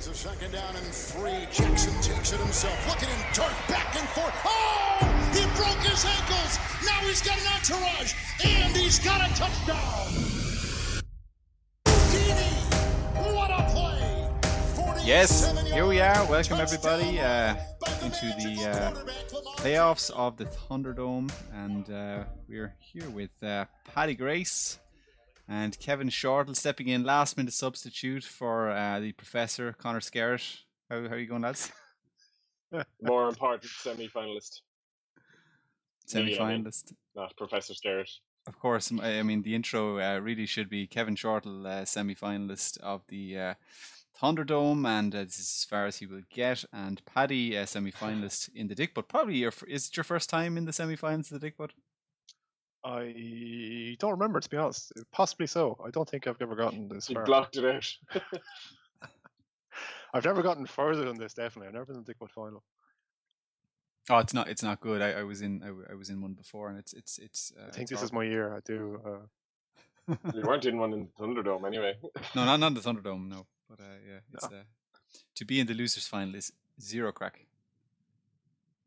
It's a second down and three. Jackson takes it himself. Look at him dart back and forth. Oh! He broke his ankles. Now he's got an entourage. And he's got a touchdown. Dini, what a play! Yes, here we are. Welcome everybody uh, into the uh, playoffs of the Thunderdome, and uh, we're here with uh, Paddy Grace and Kevin Shortle stepping in last minute substitute for uh, the professor Connor Scarrett. How, how are you going, lads? More important semi finalist, Semi Me, I mean. finalist. not Professor Starrett. Of course, I mean the intro uh, really should be Kevin Shortle, uh, semi-finalist of the uh, Thunderdome, and uh, this is as far as he will get. And Paddy, uh, semi-finalist in the Dick, but probably your is it your first time in the semi-finals of the Dick? But I don't remember to be honest. Possibly so. I don't think I've ever gotten this He far. blocked it out. I've never gotten further than this. Definitely, I've never been in the Dickwood final. oh, it's not it's not good. I, I was in I, w- I was in one before, and it's it's it's. Uh, I think it's this is my year. I do. Uh, you weren't in one in the Thunderdome anyway. no, not not the Thunderdome, no. But uh, yeah, it's uh, to be in the losers final is zero crack.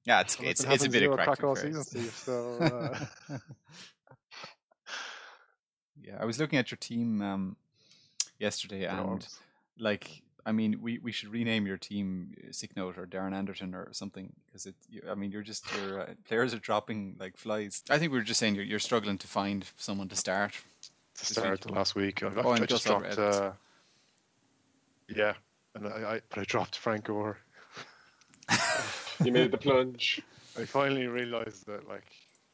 Yeah, it's well, I've it's a bit zero of crack. crack all season, Steve. So uh, yeah, I was looking at your team um, yesterday, you know, and like, I mean, we, we should rename your team uh, Sick Note or Darren Anderton or something because it. You, I mean, you're just your uh, players are dropping like flies. I think we were just saying you're, you're struggling to find someone to start. to start the last week, I, Oh, and I just dropped. Uh, yeah, and I, I but I dropped Frank Gore. You made the plunge. I finally realized that like,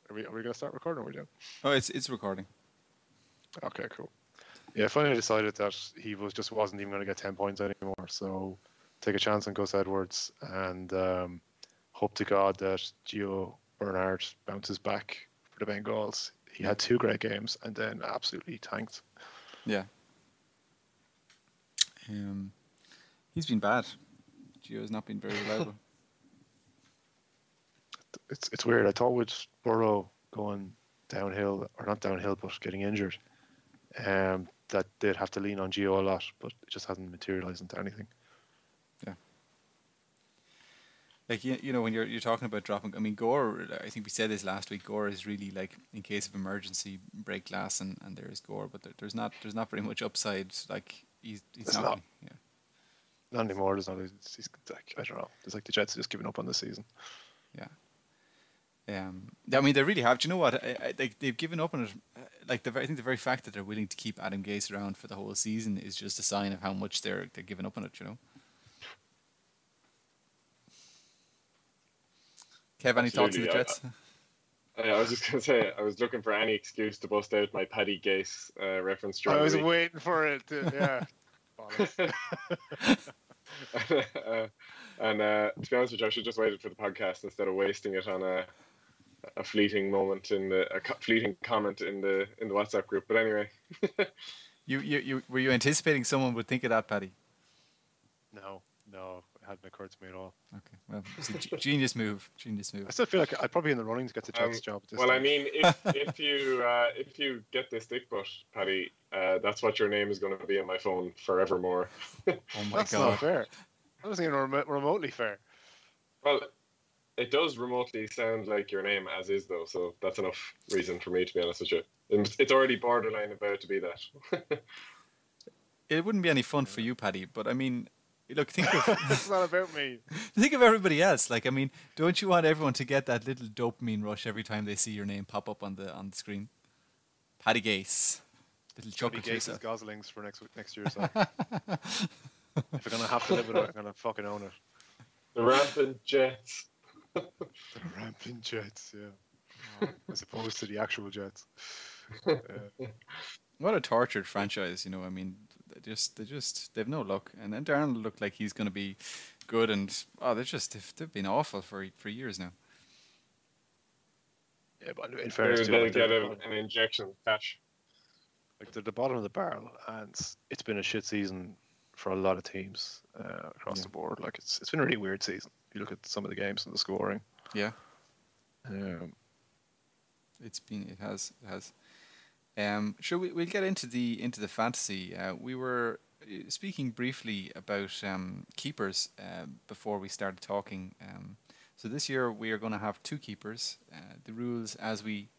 are we are we gonna start recording? Or are we doing? Oh, it's it's recording. Okay, cool. Yeah, finally decided that he was just wasn't even going to get ten points anymore. So take a chance on Gus Edwards and um, hope to God that Gio Bernard bounces back for the Bengals. He had two great games and then absolutely tanked. Yeah. Um, he's been bad. Gio has not been very reliable. It's it's weird. I thought with Burrow going downhill or not downhill, but getting injured, um, that they'd have to lean on Gio a lot, but it just hasn't materialized into anything. Yeah. Like you, you know when you're you're talking about dropping i mean gore i think we said this last week gore is really like in case of emergency break glass and and there is gore but there, there's not there's not very much upside like he's he's not, not. yeah Not anymore. There's not. It's, it's like I don't know. It's like the Jets just giving up on the season. Um i mean they really have do you know what I, I, like they've given up on it uh, like the, i think the very fact that they're willing to keep adam gase around for the whole season is just a sign of how much they're they're giving up on it you know Kev, any thoughts on the Absolutely, I- I, I was just going to say, I was looking for any excuse to bust out my Paddy Gase uh, reference during I was waiting for it. To, yeah. Bollocks. uh, and uh, to be honest with you, I should just waited for the podcast instead of wasting it on a a fleeting moment in the a fleeting comment in the in the WhatsApp group. But anyway, You, you, you, were you anticipating someone would think of that, Paddy? no, no, it hadn't occurred to me at all. Okay, well, it's a g- genius move. Genius move. I still feel like I'd probably be in the running to get the Jets Um, job. At this well, I mean, if if you uh, if you get this dick butt, Paddy, uh, that's what your name is going to be on my phone forevermore. Oh my that's god. not fair. That wasn't even remo- remotely fair. well, it does remotely sound like your name as is though, so that's enough reason for me to be honest with you. It's it's already borderline about to be that. It wouldn't be any fun for you, Paddy. But I mean, look, think of it's not about me. think of everybody else. Like, I mean, don't you want everyone to get that little dopamine rush every time they see your name pop up on the on the screen? Paddy Gase, little Johnny chuckle to Gase's. Goslings for next next year. So if we're gonna have to live with it, I'm gonna fucking own it. the rampant Jets. The rampant Jets, yeah. As opposed to the actual Jets. Uh, What a tortured franchise, you know. I mean, they just they just they've no luck. And then Darnold looked like he's going to be good, and oh, they're just they've, they've been awful for for years now. yeah, but in They'll fairness, to they'll them, they're get a, an injection of cash. like they're the bottom of the barrel, and it's been a shit season for a lot of teams uh, across Yeah. the board. Like it's it's been a really weird season. You look at some of the games and the scoring. Yeah, Um, it's been it has it has. Um, sure, we we'll get into the into the fantasy. Uh, we were speaking briefly about um, keepers uh, before we started talking. Um, so this year we are going to have two keepers. Uh, the rules, as we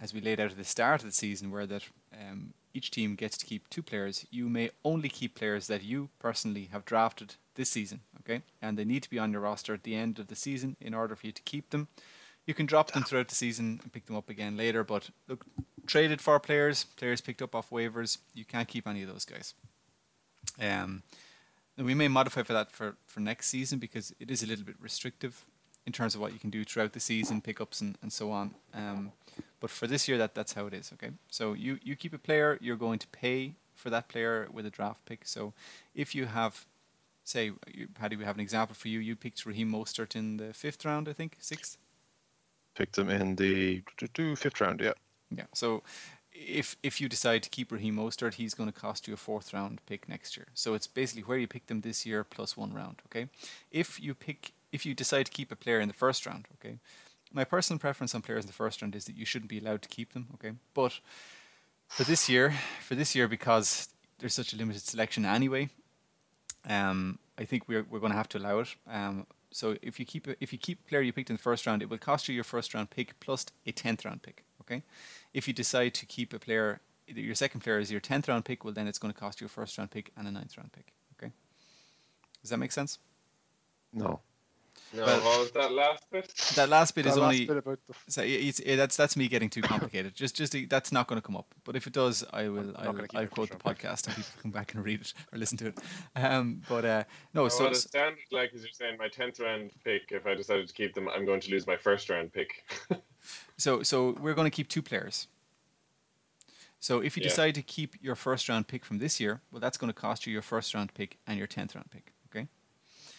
as we laid out at the start of the season, were that um, each team gets to keep two players. You may only keep players that you personally have drafted this season, okay? And they need to be on your roster at the end of the season in order for you to keep them. You can drop them throughout the season and pick them up again later, but look, traded for players, players picked up off waivers, you can't keep any of those guys. Um, and we may modify for that for, for next season because it is a little bit restrictive in terms of what you can do throughout the season, pickups and, and so on. Um, but for this year, that that's how it is. Okay, so you you keep a player, you're going to pay for that player with a draft pick. So if you have, say, Paddy, we have an example for you. You picked Raheem Mostert in the fifth round, I think, sixth. Picked him in the fifth round. Yeah. Yeah. So if if you decide to keep Raheem Mostert, he's going to cost you a fourth round pick next year. So it's basically where you picked them this year plus one round. Okay. If you pick if you decide to keep a player in the first round, okay, my personal preference on players in the first round is that you shouldn't be allowed to keep them. Okay, but for this year, for this year, because there's such a limited selection anyway, um, I think we're we're going to have to allow it. Um, so if you keep if you keep a player you picked in the first round, it will cost you your first round pick plus a tenth round pick. Okay, if you decide to keep a player, your second player is your tenth round pick, well then it's going to cost you a first round pick and a ninth round pick. Okay, does that make sense? No. No, well, what was that last bit? That last bit That is last only bit about the so it's, it, that's that's me getting too complicated. just just that's not going to come up. But if it does, I will not I'll, gonna I'll it quote the sure. podcast and people can come back and read it or listen to it. Um, but uh, no, No, so what it sounded like is you're saying my tenth round pick. If I decided to keep them, I'm going to lose my first round pick. so so we're going to keep two players. So if you Yeah. decide to keep your first round pick from this year, well, that's going to cost you your first round pick and your tenth round pick.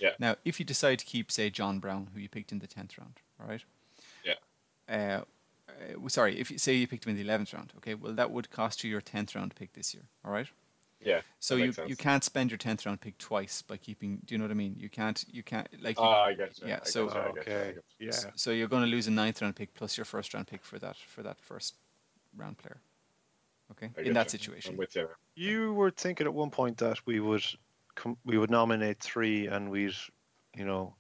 Okay. Yeah. Now, if you decide to keep, say, John Brown, who you picked in the tenth round, all right. Yeah. Uh, uh, sorry, if you say you picked him in the eleventh round, okay, well that would cost you your tenth round pick this year, all right. yeah. So you sense. you can't spend your tenth round pick twice by keeping. Do you know what I mean? You can't you can't like. you- Oh, I get you. Yeah, I so- get you, I get you, I okay. get you. Yeah. s- So you're going to lose a ninth round pick plus your first round pick for that for that first round player. Okay, I in get that situation. I'm with you. You were thinking at one point that we would com- we would nominate three and we'd you know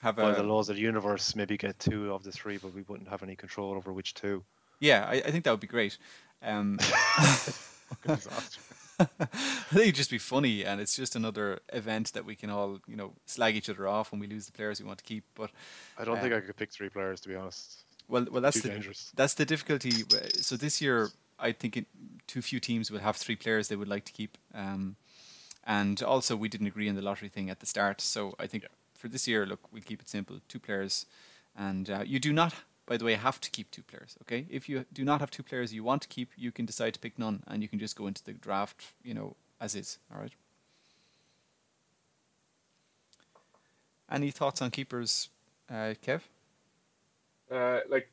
Have by the laws of the universe maybe get two of the three, but we wouldn't have any control over which two. yeah, I, I think that would be great. Um, disaster. I think it'd just be funny, and it's just another event that we can all, you know, slag each other off when we lose the players we want to keep. But I don't Uh, think I could pick three players to be honest. well, well, that's Too the dangerous. that's the difficulty. uh, So this year, I think it, too few teams will have three players they would like to keep, um, and also we didn't agree on the lottery thing at the start. So I think Yeah. for this year, look, we'll keep it simple: two players, and uh, you do not. By the way, have to keep two players. Okay, if you do not have two players you want to keep, you can decide to pick none, and you can just go into the draft, you know, as is. All right. Any thoughts on keepers, uh, Kev? Uh, like,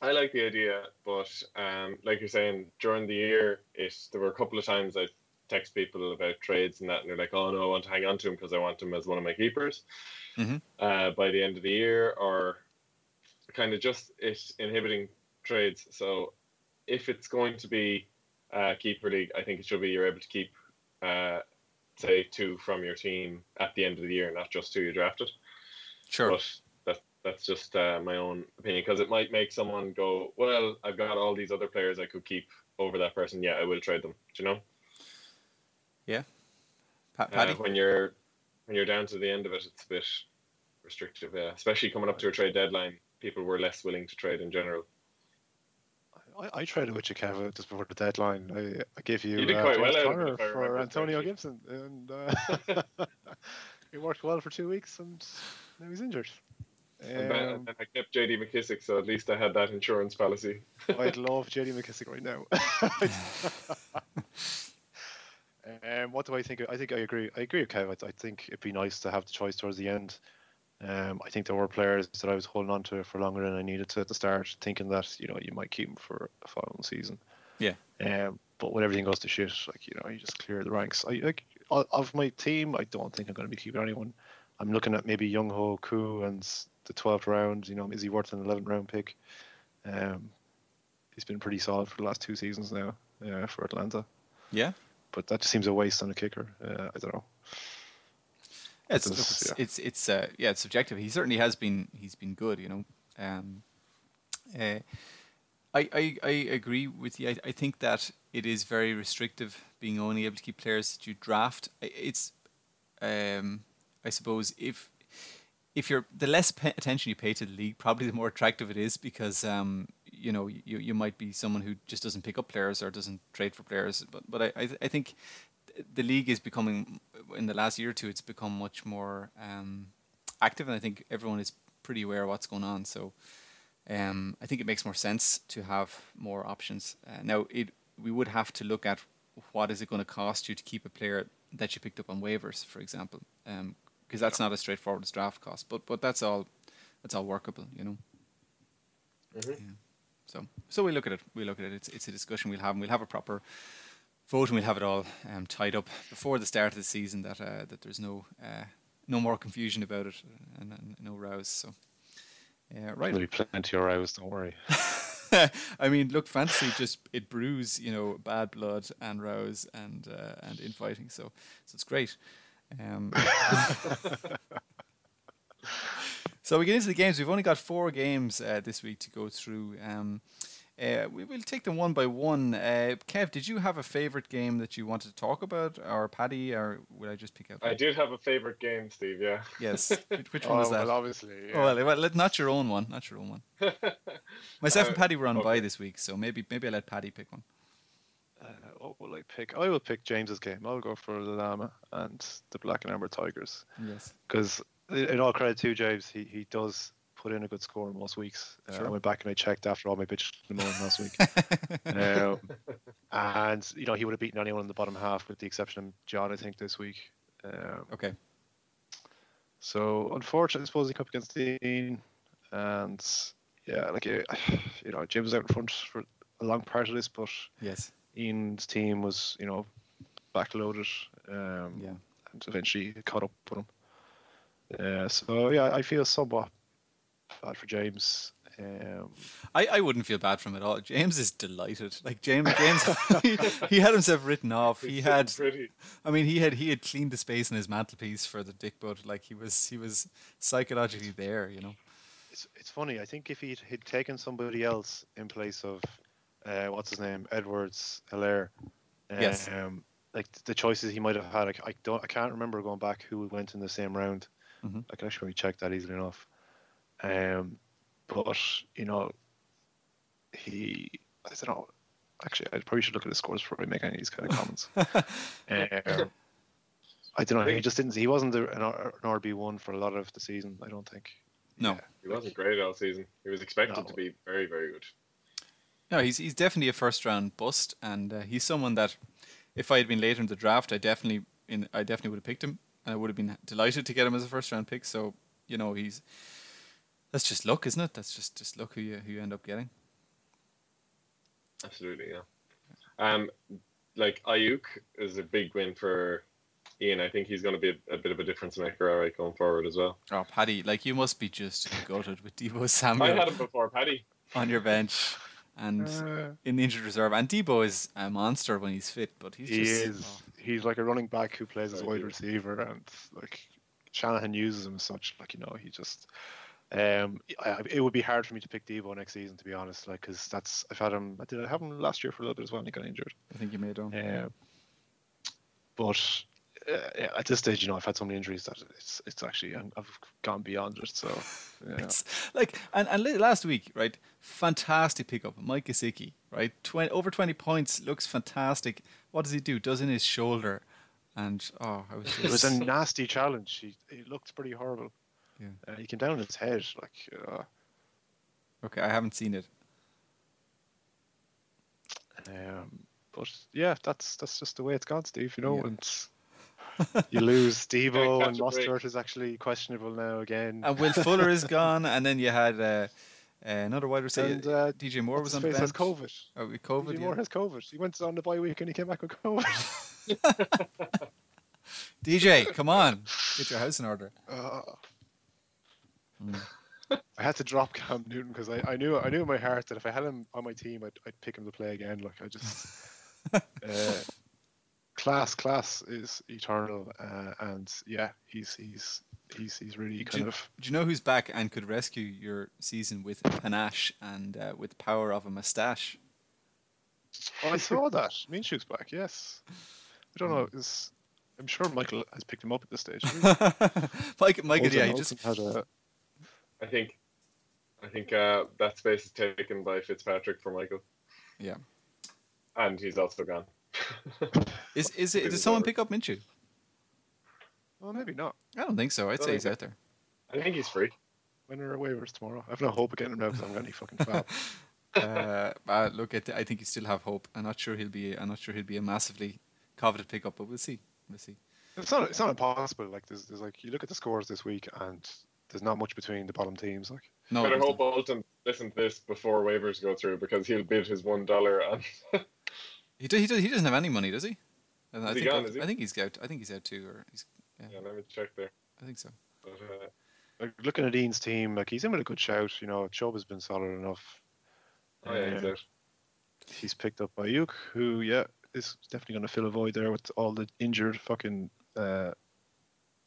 I like the idea, but um, like you're saying, during the year, it there were a couple of times I text people about trades and that, and they're like, "Oh no, I want to hang on to him because I want him as one of my keepers." Mhm. Uh, by the end of the year, or kind of just it inhibiting trades. So, if it's going to be a keeper league, I think it should be you're able to keep, uh, say, two from your team at the end of the year, not just two you drafted. Sure. But that that's just uh, my own opinion because it might make someone go, well, I've got all these other players I could keep over that person. Yeah, I will trade them. Do you know? Pa- Uh, when you're when you're down to the end of it, it's a bit restrictive. Yeah, especially coming up to a trade deadline, people were less willing to trade in general. I, I traded with you, Kev, just before the deadline. I, I gave you, You did uh, quite James well out of it, Conner if I remember for Antonio correctly. Gibson, and uh, it worked well for two weeks, and now he's injured. And, then, Um, and then I kept JD McKissic, so at least I had that insurance policy. I'd love JD McKissic right now. um, what do I think? I think I agree. I agree with Kev. I, I think it'd be nice to have the choice towards the end. Um, I think there were players that I was holding on to for longer than I needed to at the start, thinking that you know you might keep them for a following season. Yeah. Um, but when everything goes to shit, like you know, you just clear the ranks. I like of my team. I don't think I'm going to be keeping anyone. I'm looking at maybe Younghoe Koo and the 12th round. You know, is he worth an 11th round pick? Um, he's been pretty solid for the last two seasons now uh, for Atlanta. Yeah. But that just seems a waste on a kicker. Uh, I don't know. It's It's- it's yeah. it's, it's uh, yeah, it's subjective. He certainly has been. He's been good, you know. Um, uh, I, I I agree with you. I, I think that it is very restrictive being only able to keep players that you draft. I- It's, um, I suppose if if you're the less attention you pay to the league, probably the more attractive it is because um, you know you, you might be someone who just doesn't pick up players or doesn't trade for players. But but I I, th- I think the league is becoming in the last year or two it's become much more um, active and I think everyone is pretty aware of what's going on. So um, I think it makes more sense to have more options. Uh, now it we would have to look at what is it going to cost you to keep a player that you picked up on waivers, for example, because that's not as straightforward as draft cost. But but that's all that's all workable, you know. Mhm. Yeah. So so we look at it. We look at it. It's it's a discussion we'll have. And we'll have a proper vote and we'll have it all um, tied up before the start of the season. That uh, that there's no uh, no more confusion about it and, and no rows. So yeah, right. There'll be plenty of rows. Don't worry. I mean, look, fantasy just it brews, you know, bad blood and rows and uh, and infighting. So so it's great. Um, so we get into the games. We've only got four games uh, this week to go through. Um, uh, we will take them one by one. Uh, Kev, did you have a favorite game that you wanted to talk about, or Paddy, or would I just pick out? I did have a favorite game, Steve. Yeah. Yes. Which, which one was oh, that? well, obviously. Oh, Yeah. well, well, not your own one. Not your own one. Myself and Uh, Paddy were on by this week, so maybe maybe I let Paddy pick one. Uh, what will I pick? I will pick James's game. I'll go for the Llama and the Black and Amber Tigers. Yes. Because, in all credit to James, he, he does put in a good score most weeks. Uh, Sure. I went back and I checked after all my bitches in the morning last week. um, and, you know, he would have beaten anyone in the bottom half with the exception of John, I think, this week. Um, Okay. So unfortunately, I suppose he come up against Dean, and yeah, like uh, you know, James was out in front for a long part of this, but Yes. Ian's team was you know backloaded, um, Yeah. and eventually caught up with him. Uh, so yeah, I feel somewhat bad for James. Um, I, I wouldn't feel bad for him at all. James is delighted. Like James, James, he, he had himself written off. He had, pretty. I mean, he had he had cleaned the space in his mantelpiece for the dick boat. Like he was he was psychologically there, you know. it's it's funny. I think if he'd, he'd taken somebody else in place of uh, what's his name, Edwards-Helaire, um, Yes. like the choices he might have had. I, I don't, I can't remember going back who went in the same round. Mhm. I can actually probably check that easily enough. Um, but you know, he, I don't know. Actually, I probably should look at his scores before I make any of these kind of comments. um, I don't know. He just didn't. He wasn't an, an RB one for a lot of the season. I don't think. No, He wasn't great all season. He was expected No. to be very, very good. no, he's he's definitely a first round bust, and uh, he's someone that if I had been later in the draft, I definitely in I definitely would have picked him, and I would have been delighted to get him as a first round pick. So you know, he's that's just luck, isn't it? That's just just luck who you who you end up getting. Absolutely, yeah. Um, like Aiyuk is a big win for Ian. I think he's going to be a, a bit of a difference maker, all right, going forward as well. Oh, Paddy, like you must be just gutted with Deebo Samuel. I had him before, Paddy. on your bench and Uh, in the injured reserve. And Deebo is a monster when he's fit, but he's he just is. oh, He's like a running back who plays as a wide receiver, and like Shanahan uses him as such. Like you know, he just. Um, I, it would be hard for me to pick Deebo next season, to be honest. Like, because that's I've had him. Did I have him last year for a little bit as well? And he got injured. I think you made him. Um, but uh, yeah, at this stage, you know, I've had so many injuries that it's it's actually I've gone beyond it. So yeah. Like and, and last week, right? Fantastic pickup, Mike Gesicki, right? 20, over twenty points, looks fantastic. What does he do? Does in his shoulder, and oh, I was just it was a nasty challenge. He it looked pretty horrible. Yeah. Uh, he came down on his head like. Uh, okay. I haven't seen it. Um, but yeah, that's that's just the way it's gone, Steve. You know, Yeah. and you lose Deebo and a. Mostert is actually questionable now again. And Will Fuller is gone, and then you had uh, uh, another wide receiver. And, uh, DJ Moore was on his the bench. has COVID. Oh, with DJ COVID. Moore has COVID. He went on the bye week and he came back with COVID. DJ, come on, get your house in order. Uh, Mm. I had to drop Cam Newton because I, I knew I knew in my heart that if I had him on my team, I'd, I'd pick him to play again. Like I just uh, class, class is eternal, uh, and yeah, he's he's he's he's really kind Do- of Do you know who's back and could rescue your season with panache and uh, with power of a mustache? Oh, I saw that. Minshew's back. Yes. I don't know. Is I'm sure Michael has picked him up at this stage. Mike, Michael, Olsen- yeah, he just had a. I think, I think uh, that space is taken by Fitzpatrick for Michael, yeah. and he's also gone. Is is it? Did someone over. pick up Minshew? Well, maybe not. I don't think so. I'd say he's out there. I think he's free. When are our waivers tomorrow? I have no hope of getting him now because I haven't got any fucking fab. uh, uh, look, at I think you still have hope. I'm not sure he'll be. I'm not sure he'll be a massively coveted pickup, but we'll see. We'll see. It's not. It's not impossible. Like there's, there's like you look at the scores this week, and there's not much between the bottom teams. Like No, Better there's hope not. Bolton listen to this before waivers go through because he'll bid his one dollar on. he, do, he, do, he doesn't have any money, does he? I Is he think gone, I, is he? I think he's out. I think he's out too, or he's. Yeah, yeah, let me check there. I think so. But, uh, like looking at Ian's team, like he's in with a good shout. You know, Chubb has been solid enough. oh yeah, he's Uh, out. He's picked up Aiyuk, who yeah is definitely going to fill a void there with all the injured fucking uh,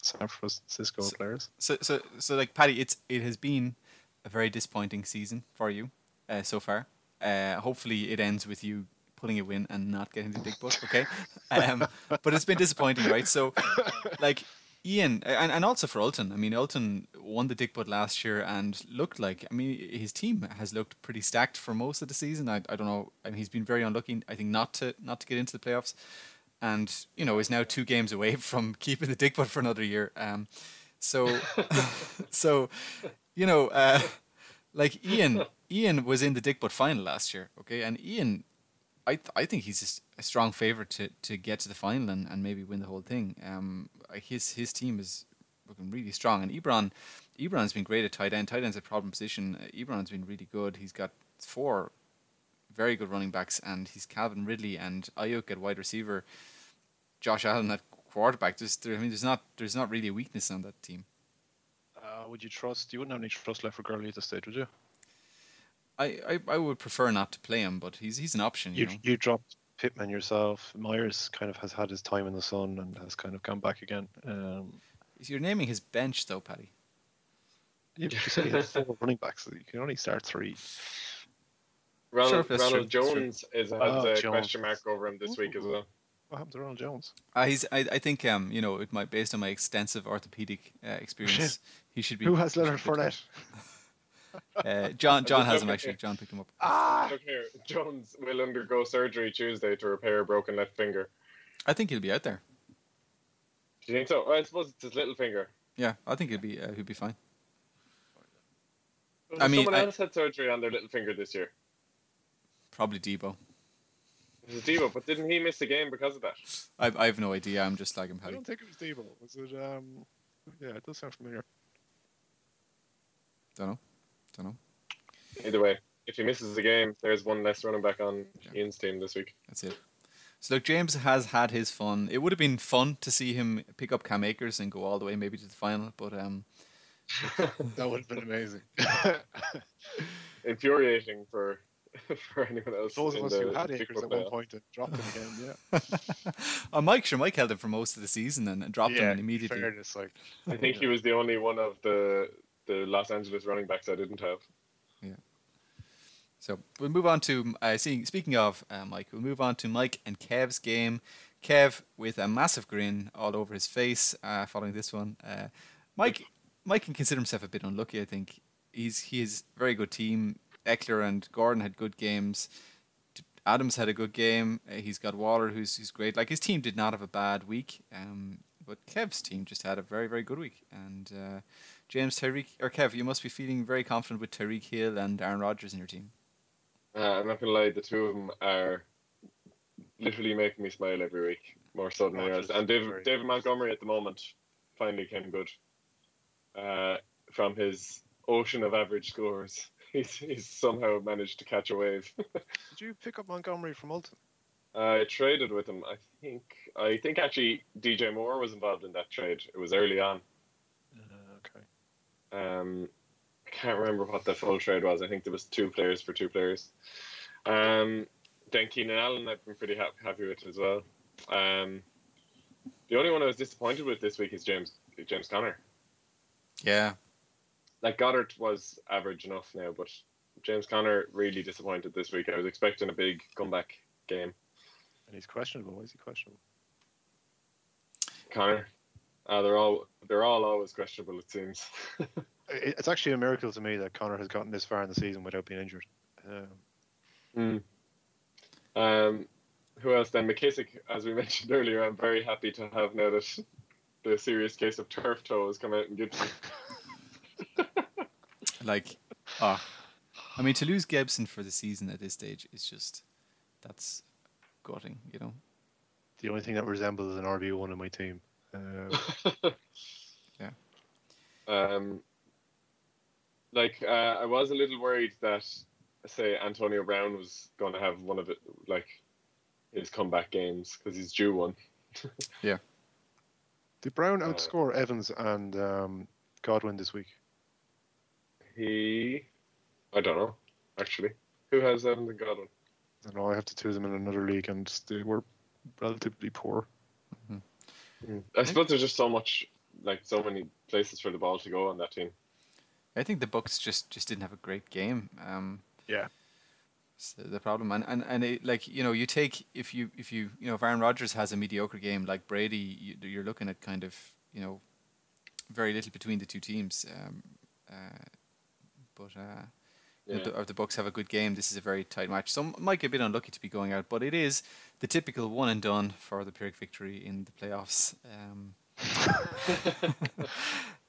San Francisco So- players. So, so, so, like Paddy, it's it has been a very disappointing season for you uh, so far. Uh, hopefully, it ends with you pulling a win and not getting the big butt. Okay, um, but it's been disappointing, right? So, like Ian, and, and also for Ulton. I mean, Ulton won the Dick Butt last year and looked like. I mean, his team has looked pretty stacked for most of the season. I, I don't know. I mean, he's been very unlucky. I think not to not to get into the playoffs, and you know is now two games away from keeping the Dick Butt for another year. Um, so, so, you know, uh, like Ian, Ian was in the Dick Butt final last year. Okay, and Ian I th- I think he's a strong favorite to, to get to the final and, and maybe win the whole thing. Um, his his team is looking really strong, and Ebron, Ebron's been great at tight end. Tight end's a problem position. Uh, Ebron's been really good. He's got four very good running backs, and he's Calvin Ridley and Aiyuk at wide receiver. Josh Allen at quarterback. There's, there, I mean, there's not there's not really a weakness on that team. Uh, would you trust? You wouldn't have any trust left for Gurley at this stage, would you? I, I, I would prefer not to play him, but he's he's an option. You You know? you dropped Pittman yourself. Myers kind of has had his time in the sun and has kind of come back again. Um, You're naming his bench though, Paddy. you, you said he had four running backs. so You can only start three. Ronald, that's Ronald true, that's true. Jones is has Oh, a Jones. question mark over him this week as well. What happened to Ronald Jones? Uh, he's. I, I think. Um. You know, it might based on my extensive orthopedic uh, experience, he should be. Who has he should Leonard be picked up. Fournette? Uh, John. John has him actually. John picked him up. Ah! Look here, Jones will undergo surgery Tuesday to repair a broken left finger. I think he'll be out there. Do you think so? I suppose it's his little finger. Yeah, I think he'll be. Uh, he'll be fine. Has I mean, someone I- else had surgery on their little finger this year. Probably Deebo. It was Devo, but didn't he miss a game because of that? I, I have no idea. I'm just like him, I Paddy. don't think it was Deebo. Was it? Um, yeah, it does sound familiar. Don't know. Don't know. Either way, if he misses a game, there's one less running back on Yeah. Ian's team this week. That's it. So look, James has had his fun. It would have been fun to see him pick up Cam Akers and go all the way maybe to the final, but um, That would have been amazing. Infuriating for for anyone else. Those of us who had Big Akers at one playoff. point and dropped him again, yeah. uh, Mike, sure, Mike held him for most of the season and, and dropped yeah, him immediately. Fairness, like I think he was the only one of the the Los Angeles running backs I didn't have. Yeah. So we'll move on to uh, seeing, speaking of uh, Mike, we'll move on to Mike and Kev's game. Kev with a massive grin all over his face uh, following this one. Uh, Mike, Mike can consider himself a bit unlucky. I think he's he is a very good team. Ekeler and Gordon had good games. Adams had a good game. Uh, he's got Waller, who's who's great. Like his team did not have a bad week, um, but Kev's team just had a very very good week. And uh, James Tyreek or Kev, you must be feeling very confident with Tyreek Hill and Aaron Rodgers in your team. Uh, I'm not gonna lie, the two of them are literally making me smile every week, more so than anyone else. And is David, David. Montgomery at the moment finally came good. Uh, from his ocean of average scores, he's, he's somehow managed to catch a wave. Did you pick up Montgomery from Ulton? I traded with him. I think I think actually DJ Moore was involved in that trade. It was early on. Okay. Um, I can't remember what the full trade was. I think there was two players for two players. Um, then Keenan Allen, I've been pretty happy, happy with as well. Um, The only one I was disappointed with this week is James James Conner. Yeah, Like Goddard was average enough now, but James Conner really disappointed this week. I was expecting a big comeback game. And he's questionable. Why is he questionable? Connor, uh, they're all they're all always questionable. It seems. It's actually a miracle to me that Connor has gotten this far in the season without being injured. Um, Hmm. Um, who else then? McKissic, as we mentioned earlier, I'm very happy to have now that the serious case of turf toe has come out in Gibson. like, ah, I mean, to lose Gibson for the season at this stage is just that's gutting, you know. the only thing that resembles an RB one in my team. Um, Yeah. Um, like uh, I was a little worried that, say, Antonio Brown was going to have one of it, like his comeback games because he's due one. Yeah. Did Brown Uh, outscore Evans and um, Godwin this week? He, I don't know, actually. Who has Evans and Godwin? I don't know. I have to choose them in another league, and they were relatively poor. I suppose there's just so much, like so many places for the ball to go on that team. I think the Bucks just just didn't have a great game. Um, Yeah. it's the problem, and and and it, like you know, you take if you if you you know, if Aaron Rodgers has a mediocre game like Brady, you, you're looking at kind of you know, very little between the two teams. Um, uh, but uh, Yeah. if, the, if the Bucks have a good game, this is a very tight match. Some might get a bit unlucky to be going out, but it is the typical one and done for the Pyrrhic victory in the playoffs. Um,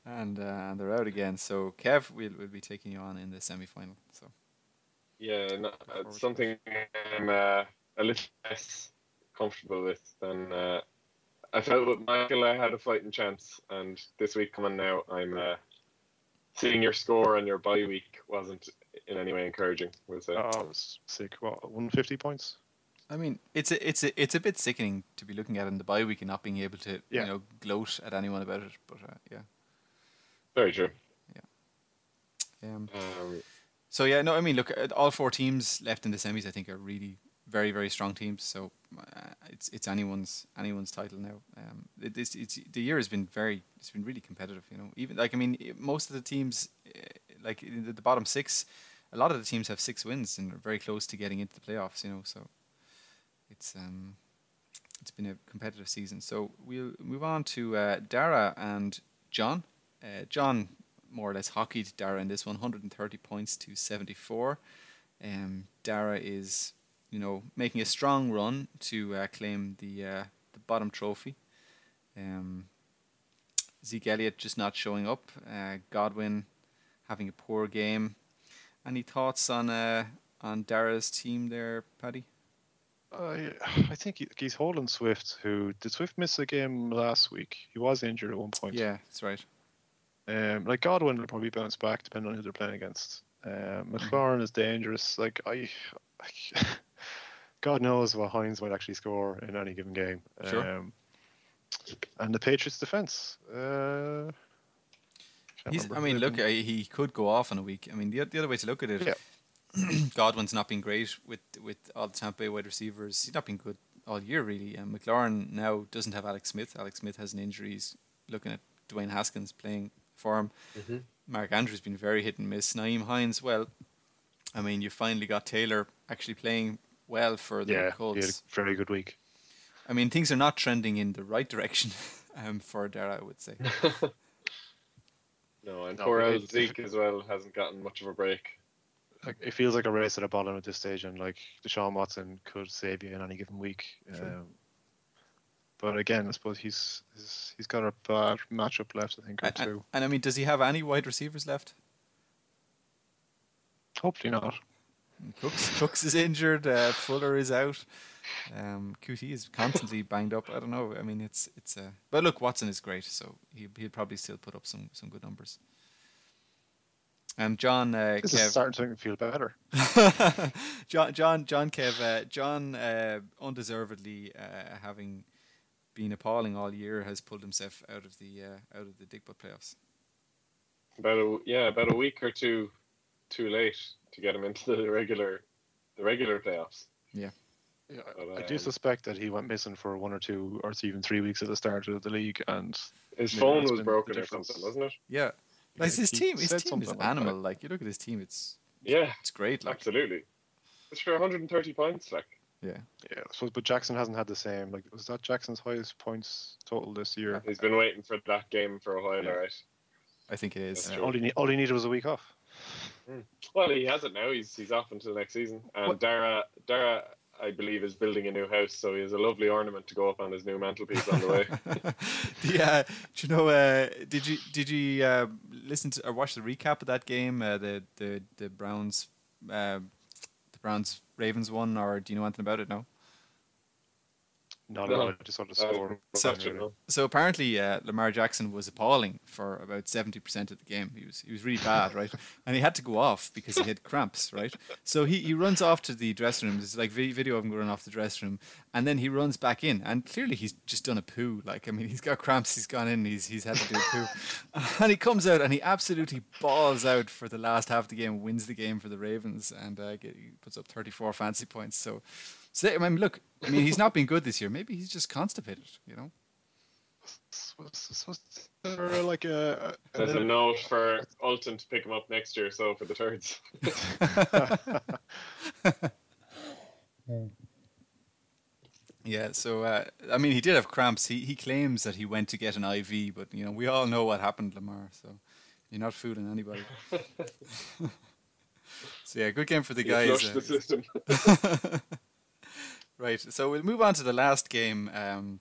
and uh, and they're out again. So Kev, we'll we'll be taking you on in the semi final. So Yeah, no, it's something I'm uh, a little less comfortable with than uh, I felt with Michael. I had a fighting chance, and this week coming now, I'm uh, seeing your score and your bye week wasn't in any way encouraging. Was it? Oh, it was sick. What, 150 points? I mean, it's a it's a it's a bit sickening to be looking at in the bye week and not being able to Yeah. you know gloat at anyone about it. But uh, yeah. Very true. Um, Um, So yeah, no, I mean, look, uh, all four teams left in the semis, I think, are really very, very strong teams. So uh, it's it's anyone's anyone's title now. Um, it, it's, it's the year has been very, it's been really competitive. You know, even like I mean, i- most of the teams, uh, like in the, the bottom six, a lot of the teams have six wins and are very close to getting into the playoffs. You know, so it's um, it's been a competitive season. So we'll move on to uh, Dara and John. Uh, John more or less hockeyed Dara in this one, 130 points to 74. Um, Dara is, you know, making a strong run to uh, claim the uh, the bottom trophy. Um, Zeke Elliott just not showing up. Uh, Godwin having a poor game. Any thoughts on uh, on Dara's team there, Paddy? I I think he, he's holding Swift. Who did Swift miss a game last week? He was injured at one point. Yeah, that's right. Um, like Godwin will probably bounce back depending on who they're playing against. Um, McLaurin is dangerous. Like I, God knows what Hines might actually score in any given game. Sure. Um, and the Patriots defense. Uh, He's, I mean, look, uh, he could go off in a week. I mean, the, the other way to look at it, Yeah. Godwin's not been great with with all the Tampa Bay wide receivers. He's not been good all year, really. And McLaurin now doesn't have Alex Smith. Alex Smith has an injury. He's looking at Dwayne Haskins playing for him. Mhm. Mark Andrews been very hit and miss. Nyheim Hines, well, I mean, you finally got Taylor actually playing well for the Colts. yeah, a very good week. I mean, things are not trending in the right direction um, for Dara, I would say. no, and No, poor old Zeke as well hasn't gotten much of a break. Like, it feels like a race at the bottom at this stage, and like Deshaun Watson could save you in any given week. Um, but again, I suppose he's he's, he's got a bad matchup left, I think, or And, and, two. and I mean, does he have any wide receivers left? Hopefully not. Cooks Cooks is injured. Uh, Fuller is out. Um, QT is constantly banged up. I don't know. I mean, it's it's. Uh, but look, Watson is great, so he he'll probably still put up some some good numbers. And John uh, This is starting to make me feel better. John John John Kev uh, John uh, undeservedly uh, having been appalling all year has pulled himself out of the uh, out of the Digbut playoffs. About a yeah, about a week or two too late to get him into the regular the regular playoffs. Yeah, Yeah, But, I do um, suspect that he went missing for one or two, or even three weeks at the start of the league, and His phone was broken or something, wasn't it? Yeah, like Yeah, his team, his team is something like animal. that. Like you look at his team, it's Yeah, it's great. Like absolutely. It's for 130 points, like. yeah, yeah, I suppose. But Jackson hasn't had the same. Like, was that Jackson's highest points total this year? He's been waiting for that game for a while, Yeah. alright. I think it is. Uh, all he ne- all he needed was a week off. Well, he has it now. He's he's off until next season. And What- Dara, Dara, I believe, is building a new house, so he has a lovely ornament to go up on his new mantelpiece on the way. the, uh, do you know? Uh, did you did you uh, listen to or watch the recap of that game? Uh, the the the Browns, uh, the Browns Ravens one, or do you know anything about it? No. No, No. no, I just saw the score. So- watch it now. So apparently, uh, Lamar Jackson was appalling for about seventy percent of the game. He was he was really bad, right? And he had to go off because he had cramps, right? So he, he runs off to the dressing room. There's like video of him going off the dressing room, and then he runs back in, and clearly he's just done a poo. Like I mean, he's got cramps. He's gone in. He's he's had to do a poo, and he comes out and he absolutely balls out for the last half of the game, wins the game for the Ravens, and uh, get, he puts up thirty four fancy points. So. So, I mean, look. I mean, he's not been good this year. Maybe he's just constipated. You know. Was, was there like a? a- There's a note for Ulton to pick him up next year, so for the turds. Yeah, so uh, I mean, he did have cramps. He he claims that he went to get an IV, but you know, we all know what happened, Lamar. So you're not fooling anybody. so yeah, good game for the He guys. uh, the system. Right, so we'll move on to the last game, um,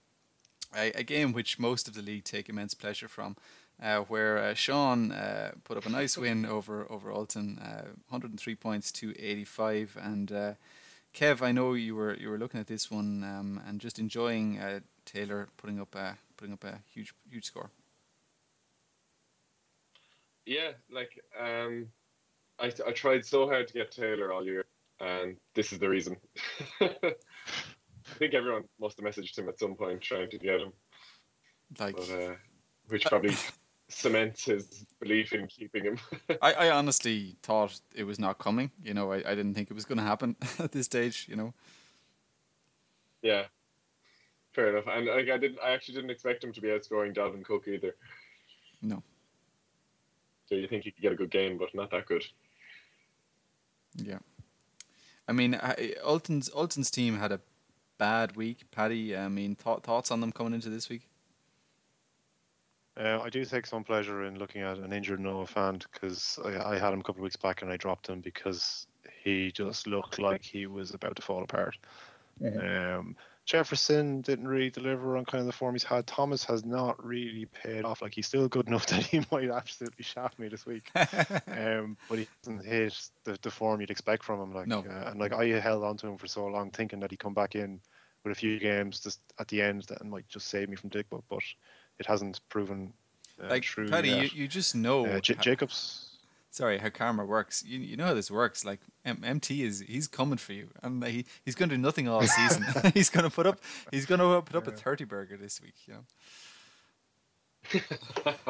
a, a game which most of the league take immense pleasure from, uh, where uh, Sean uh, put up a nice win over over Alton, uh, 103 points to 85, and uh, Kev, I know you were you were looking at this one um, and just enjoying uh, Taylor putting up a putting up a huge huge score. Yeah, like um, I I tried so hard to get Taylor all year, and this is the reason. I think everyone must have messaged him at some point trying to get him, Like but uh, which probably cements his belief in keeping him. I, I honestly thought it was not coming. You know, I, I didn't think it was going to happen at this stage. You know. yeah, fair enough. And like I didn't, I actually didn't expect him to be outscoring Dalvin Cook either. No. So you think he could get a good game, but not that good. Yeah. I mean, Alton's Alton's team had a bad week. Paddy, I mean, thought, thoughts on them coming into this week? Uh, I do take some pleasure in looking at an injured Noah Fant because I, I had him a couple of weeks back and I dropped him because he just looked like he was about to fall apart. Um, Jefferson didn't really deliver on kind of the form he's had. Thomas has not really paid off. Like he's still good enough that he might absolutely shaft me this week. um, but he hasn't hit the, the form you'd expect from him. Like, No. uh, and like I held on to him for so long, thinking that he'd come back in with a few games just at the end that might just save me from Dickbutt, but it hasn't proven uh, like true. Paddy, you, yet. you just know. uh, J- Jacobs. Sorry, how karma works. You, you know how this works. Like M- MT is he's coming for you, and he he's going to do nothing all season. he's going to put up he's going to put up a thirty burger this week. You know.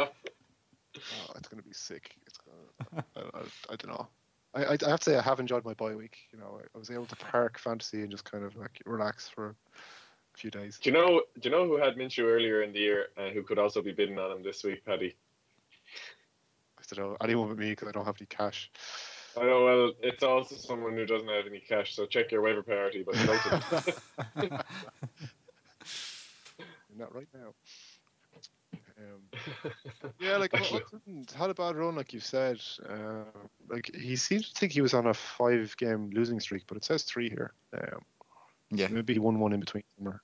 Oh, it's going to be sick. It's gonna, I, I, I don't know. I, I, I have to say I have enjoyed my bye week. You know, I, I was able to park fantasy and just kind of like relax for a few days. Do you know? Do you know who had Minshew earlier in the year and who could also be bidding on him this week, Paddy? I don't know anyone but me because I don't have any cash. I know. Well, it's also someone who doesn't have any cash, so check your waiver priority. But noted. Not right now. Um, yeah, like Actually- Hudson had a bad run, like you said. Uh, like he seemed to think he was on a five-game losing streak, but it says three here. Um, Yeah. maybe he won one in between somewhere.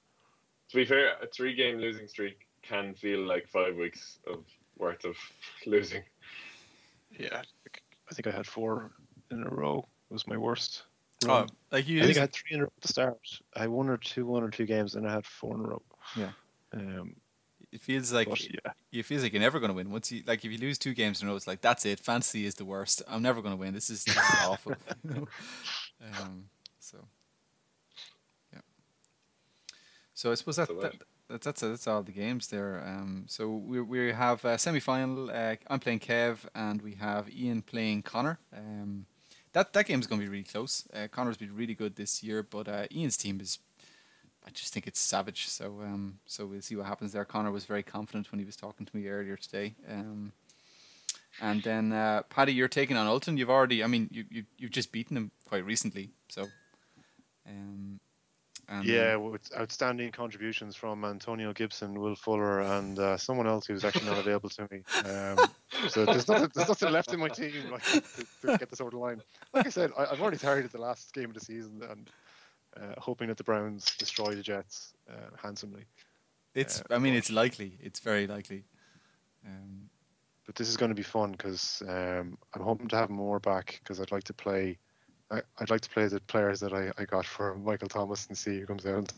to be fair, a three-game losing streak can feel like five weeks of worth of losing. Yeah, I think I had four in a row. It was my worst. Oh, like you. I think I had three in a row at the start. I had one or two, one or two games, and I had four in a row. Yeah. Um, it feels like but yeah, it feels like you're never going to win. Once you like, if you lose two games in a row, it's like that's it. Fantasy is the worst. I'm never going to win. This is, this is awful. you know? um, so, yeah. So I suppose that, So that, what? that that's that's all the games there. Um, so we we have a semi final. Uh, I'm playing Kev, and we have Ian playing Connor. Um, that that game's going to be really close. Uh, Connor's been really good this year, but uh, Ian's team is I just think it's savage. So um, so we'll see what happens there. Connor was very confident when he was talking to me earlier today. Um, and then uh, Paddy, you're taking on Ulton. You've already, I mean, you you you've just beaten him quite recently. So, um, and, yeah, with outstanding contributions from Antonio Gibson, Will Fuller, and uh, someone else who's actually not available to me. Um, so there's nothing, there's nothing left in my team like to, to get this over the line. Like I said, I, I've already targeted the last game of the season and uh, hoping that the Browns destroy the Jets uh, handsomely. it's. uh, I mean, it's likely. It's very likely. Um, But this is going to be fun because um, I'm hoping to have more back because I'd like to play. I, I'd like to play the players that I, I got for Michael Thomas and see who comes out.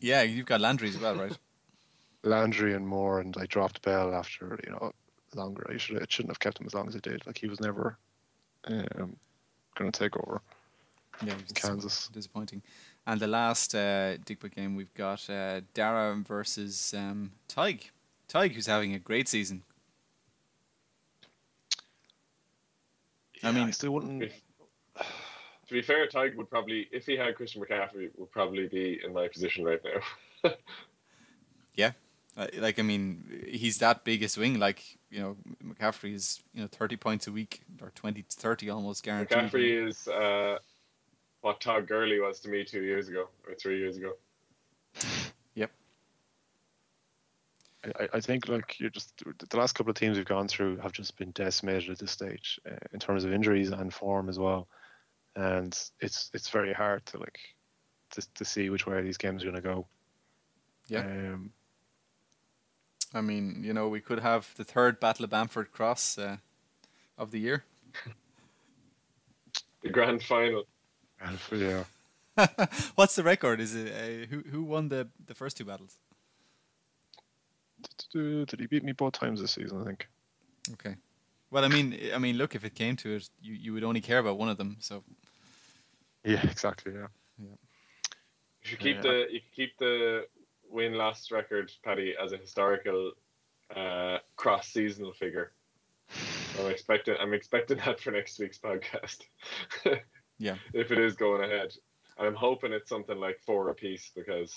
yeah, you've got Landry as well, right? Landry and more, and I dropped Bell after you know longer. I should I shouldn't have kept him as long as I did. Like he was never um, going to take over. Yeah, it was Kansas. Disappointing. And the last uh, Digbert game we've got uh, Dara versus um, Tig. Tig, who's having a great season. I mean- I still wouldn't. If- To be fair, Tig would probably, if he had Christian McCaffrey, would probably be in my position right now. yeah, like I mean, he's that big a swing. Like you know, McCaffrey is you know thirty points a week or 20 to 30 almost guaranteed. McCaffrey is uh, what Todd Gurley was to me two years ago or three years ago. Yep. I, I think like you're just the last couple of teams we've gone through have just been decimated at this stage uh, in terms of injuries and form as well, and it's it's very hard to like to, to see which way these games are going to go. Yeah. Um, I mean, you know, we could have the third Battle of Bamford Cross uh, of the year. The grand final. and yeah. What's the record? Is it uh, who who won the the first two battles? Did he beat me both times this season? I think. Okay. Well, I mean, I mean, look, if it came to it, you, you would only care about one of them. So Yeah, exactly. Yeah. yeah. You should keep Yeah. the you keep the win loss record, Paddy, as a historical uh, cross seasonal figure. I'm expecting I'm expecting that for next week's podcast. Yeah. If it is going ahead. And I'm hoping it's something like four apiece because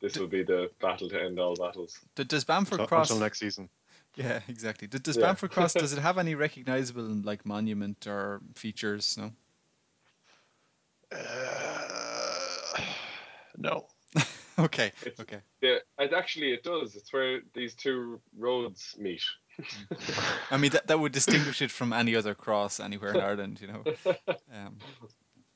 this will be the battle to end all battles. Does Bamford Until, Cross? until next season. Yeah, exactly. D- does Yeah. Bamford Cross? Does it have any recognizable like monument or features? No. Uh, no. okay. It's- Okay. Yeah, it actually it does. It's where these two roads meet. I mean, that, that would distinguish it from any other cross anywhere in Ireland, you know. Um,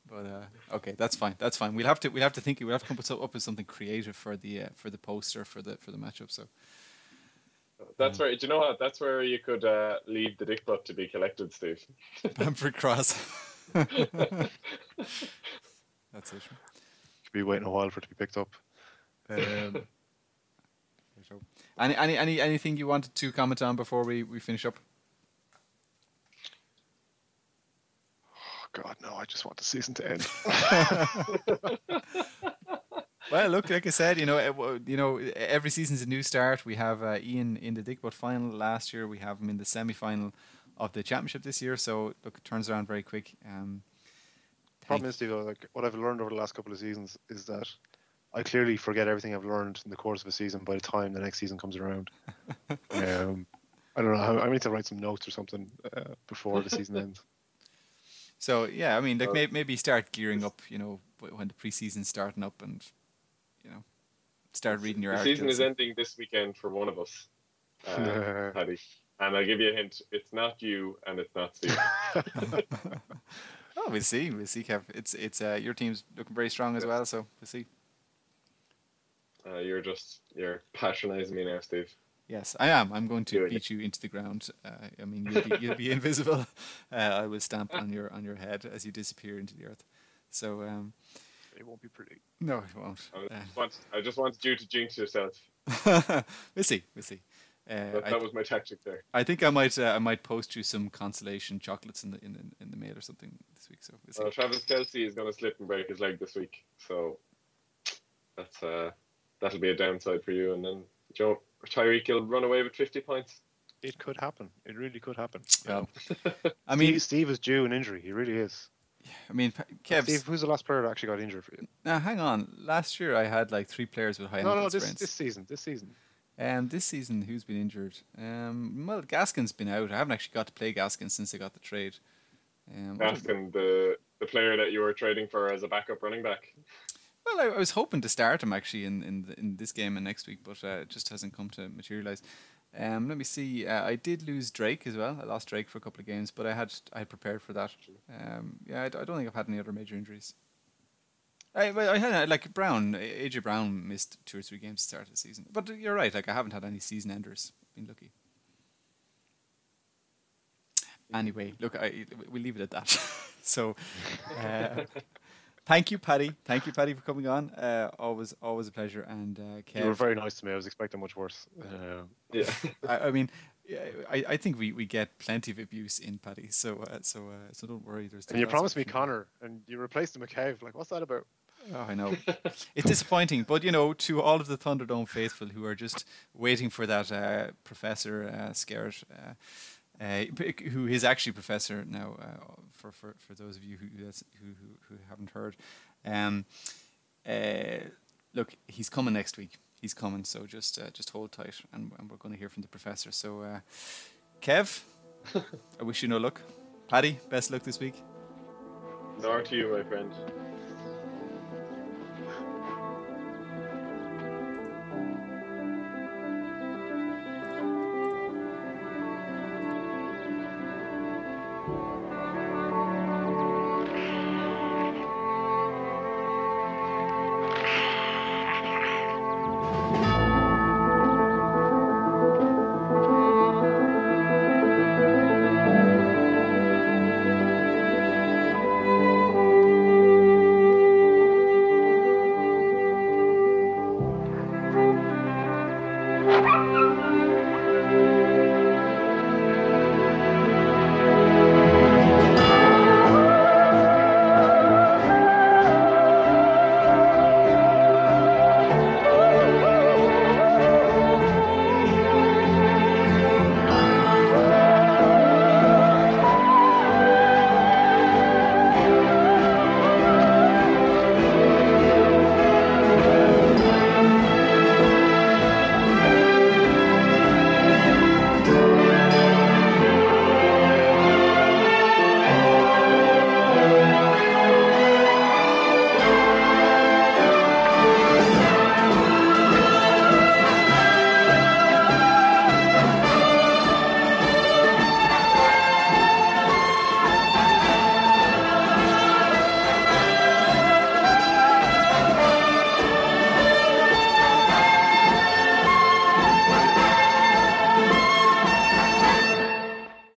but uh, okay, that's fine. That's fine. We'll have to we'll have to think. We'll have to come up with, something creative for the uh, for the poster for the for the matchup. So That's where do you know what? That's where you could uh, leave the dick butt to be collected, Steve. Bamford Cross. that's it. Could be waiting a while for it to be picked up. Um, any any any anything you wanted to comment on before we we finish up? oh God, no! I just want the season to end. Well, look, like I said, you know, it, wa- you know, every season's a new start. We have uh, Ian in the Digbot final last year. We have him in the semi-final of the championship this year. So look, it turns around very quick. Um, Problem is, Steve, though, like what I've learned over the last couple of seasons is that I clearly forget everything I've learned in the course of a season by the time the next season comes around. um, I don't know. I, I need to write some notes or something uh, before the season ends. so yeah, I mean, like Uh, may, maybe start gearing up. You know, when the preseason's starting up, and you know, start reading your the articles. season is ending this weekend for one of us, uh, Paddy. And I'll give you a hint. It's not you, and it's not Steve. oh, we'll see. We'll see, Kev. It's it's uh, your team's looking very strong as well. So we'll see. Uh, you're just you're patronizing me now, Steve. Yes, I am. I'm going to Doing it. beat you into the ground. Uh, I mean, you'll be, you'll be invisible. Uh, I will stamp on your on your head as you disappear into the earth. So um, it won't be pretty. no, it won't. I Uh, just, want, I just wanted you to jinx yourself. we'll see. We'll see. Uh, That, I, that was my tactic there. I think I might uh, I might post you some consolation chocolates in the in the, in the mail or something this week. So we'll see. Travis Kelce is going to slip and break his leg this week, so that's uh, that'll be a downside for you. And then Joe Tyreek will run away with fifty points. It could happen. It really could happen. Well, I I mean, mean, Steve is due an injury. He really is. I mean, Kev. Steve, who's the last player that actually got injured for you? Now, hang on. Last year I had like three players with high No, no, this sprains. this season, this season. Um, this season, who's been injured? Um, well, Gaskin's been out. I haven't actually got to play Gaskin since I got the trade. Um, I the the player that you were trading for as a backup running back. well, I, I was hoping to start him actually in in, the, in this game and next week, but uh, it just hasn't come to materialize. Um, let me see. Uh, I did lose Drake as well. I lost Drake for a couple of games, but I had I had prepared for that. Um, yeah, I don't think I've had any other major injuries. I, well, I had uh, like Brown, AJ Brown missed two or three games to start the season, but you're right. Like I haven't had any season enders. Been lucky. Anyway, look, I, we leave it at that. so, uh, thank you, Paddy. Thank you, Paddy, for coming on. Uh, always, always a pleasure. And uh, Kev, You were very nice to me. I was expecting much worse. Uh, Yeah. I, I mean, yeah, I, I think we, we get plenty of abuse in Paddy. So, uh, so, uh, so don't worry. There's and you promised me. Connor, and you replaced him with Kev. Like, what's that about? Oh, I know. it's disappointing, but you know, to all of the Thunderdome faithful who are just waiting for that uh, Professor uh, Scarrett, uh, uh, who is actually Professor now, uh, for, for, for those of you who, who, who, who haven't heard. Um, uh, look, he's coming next week. He's coming, so just uh, just hold tight, and, and we're going to hear from the Professor. So, Kev, I wish you no luck. Paddy, best luck this week. Nor to you, my friend.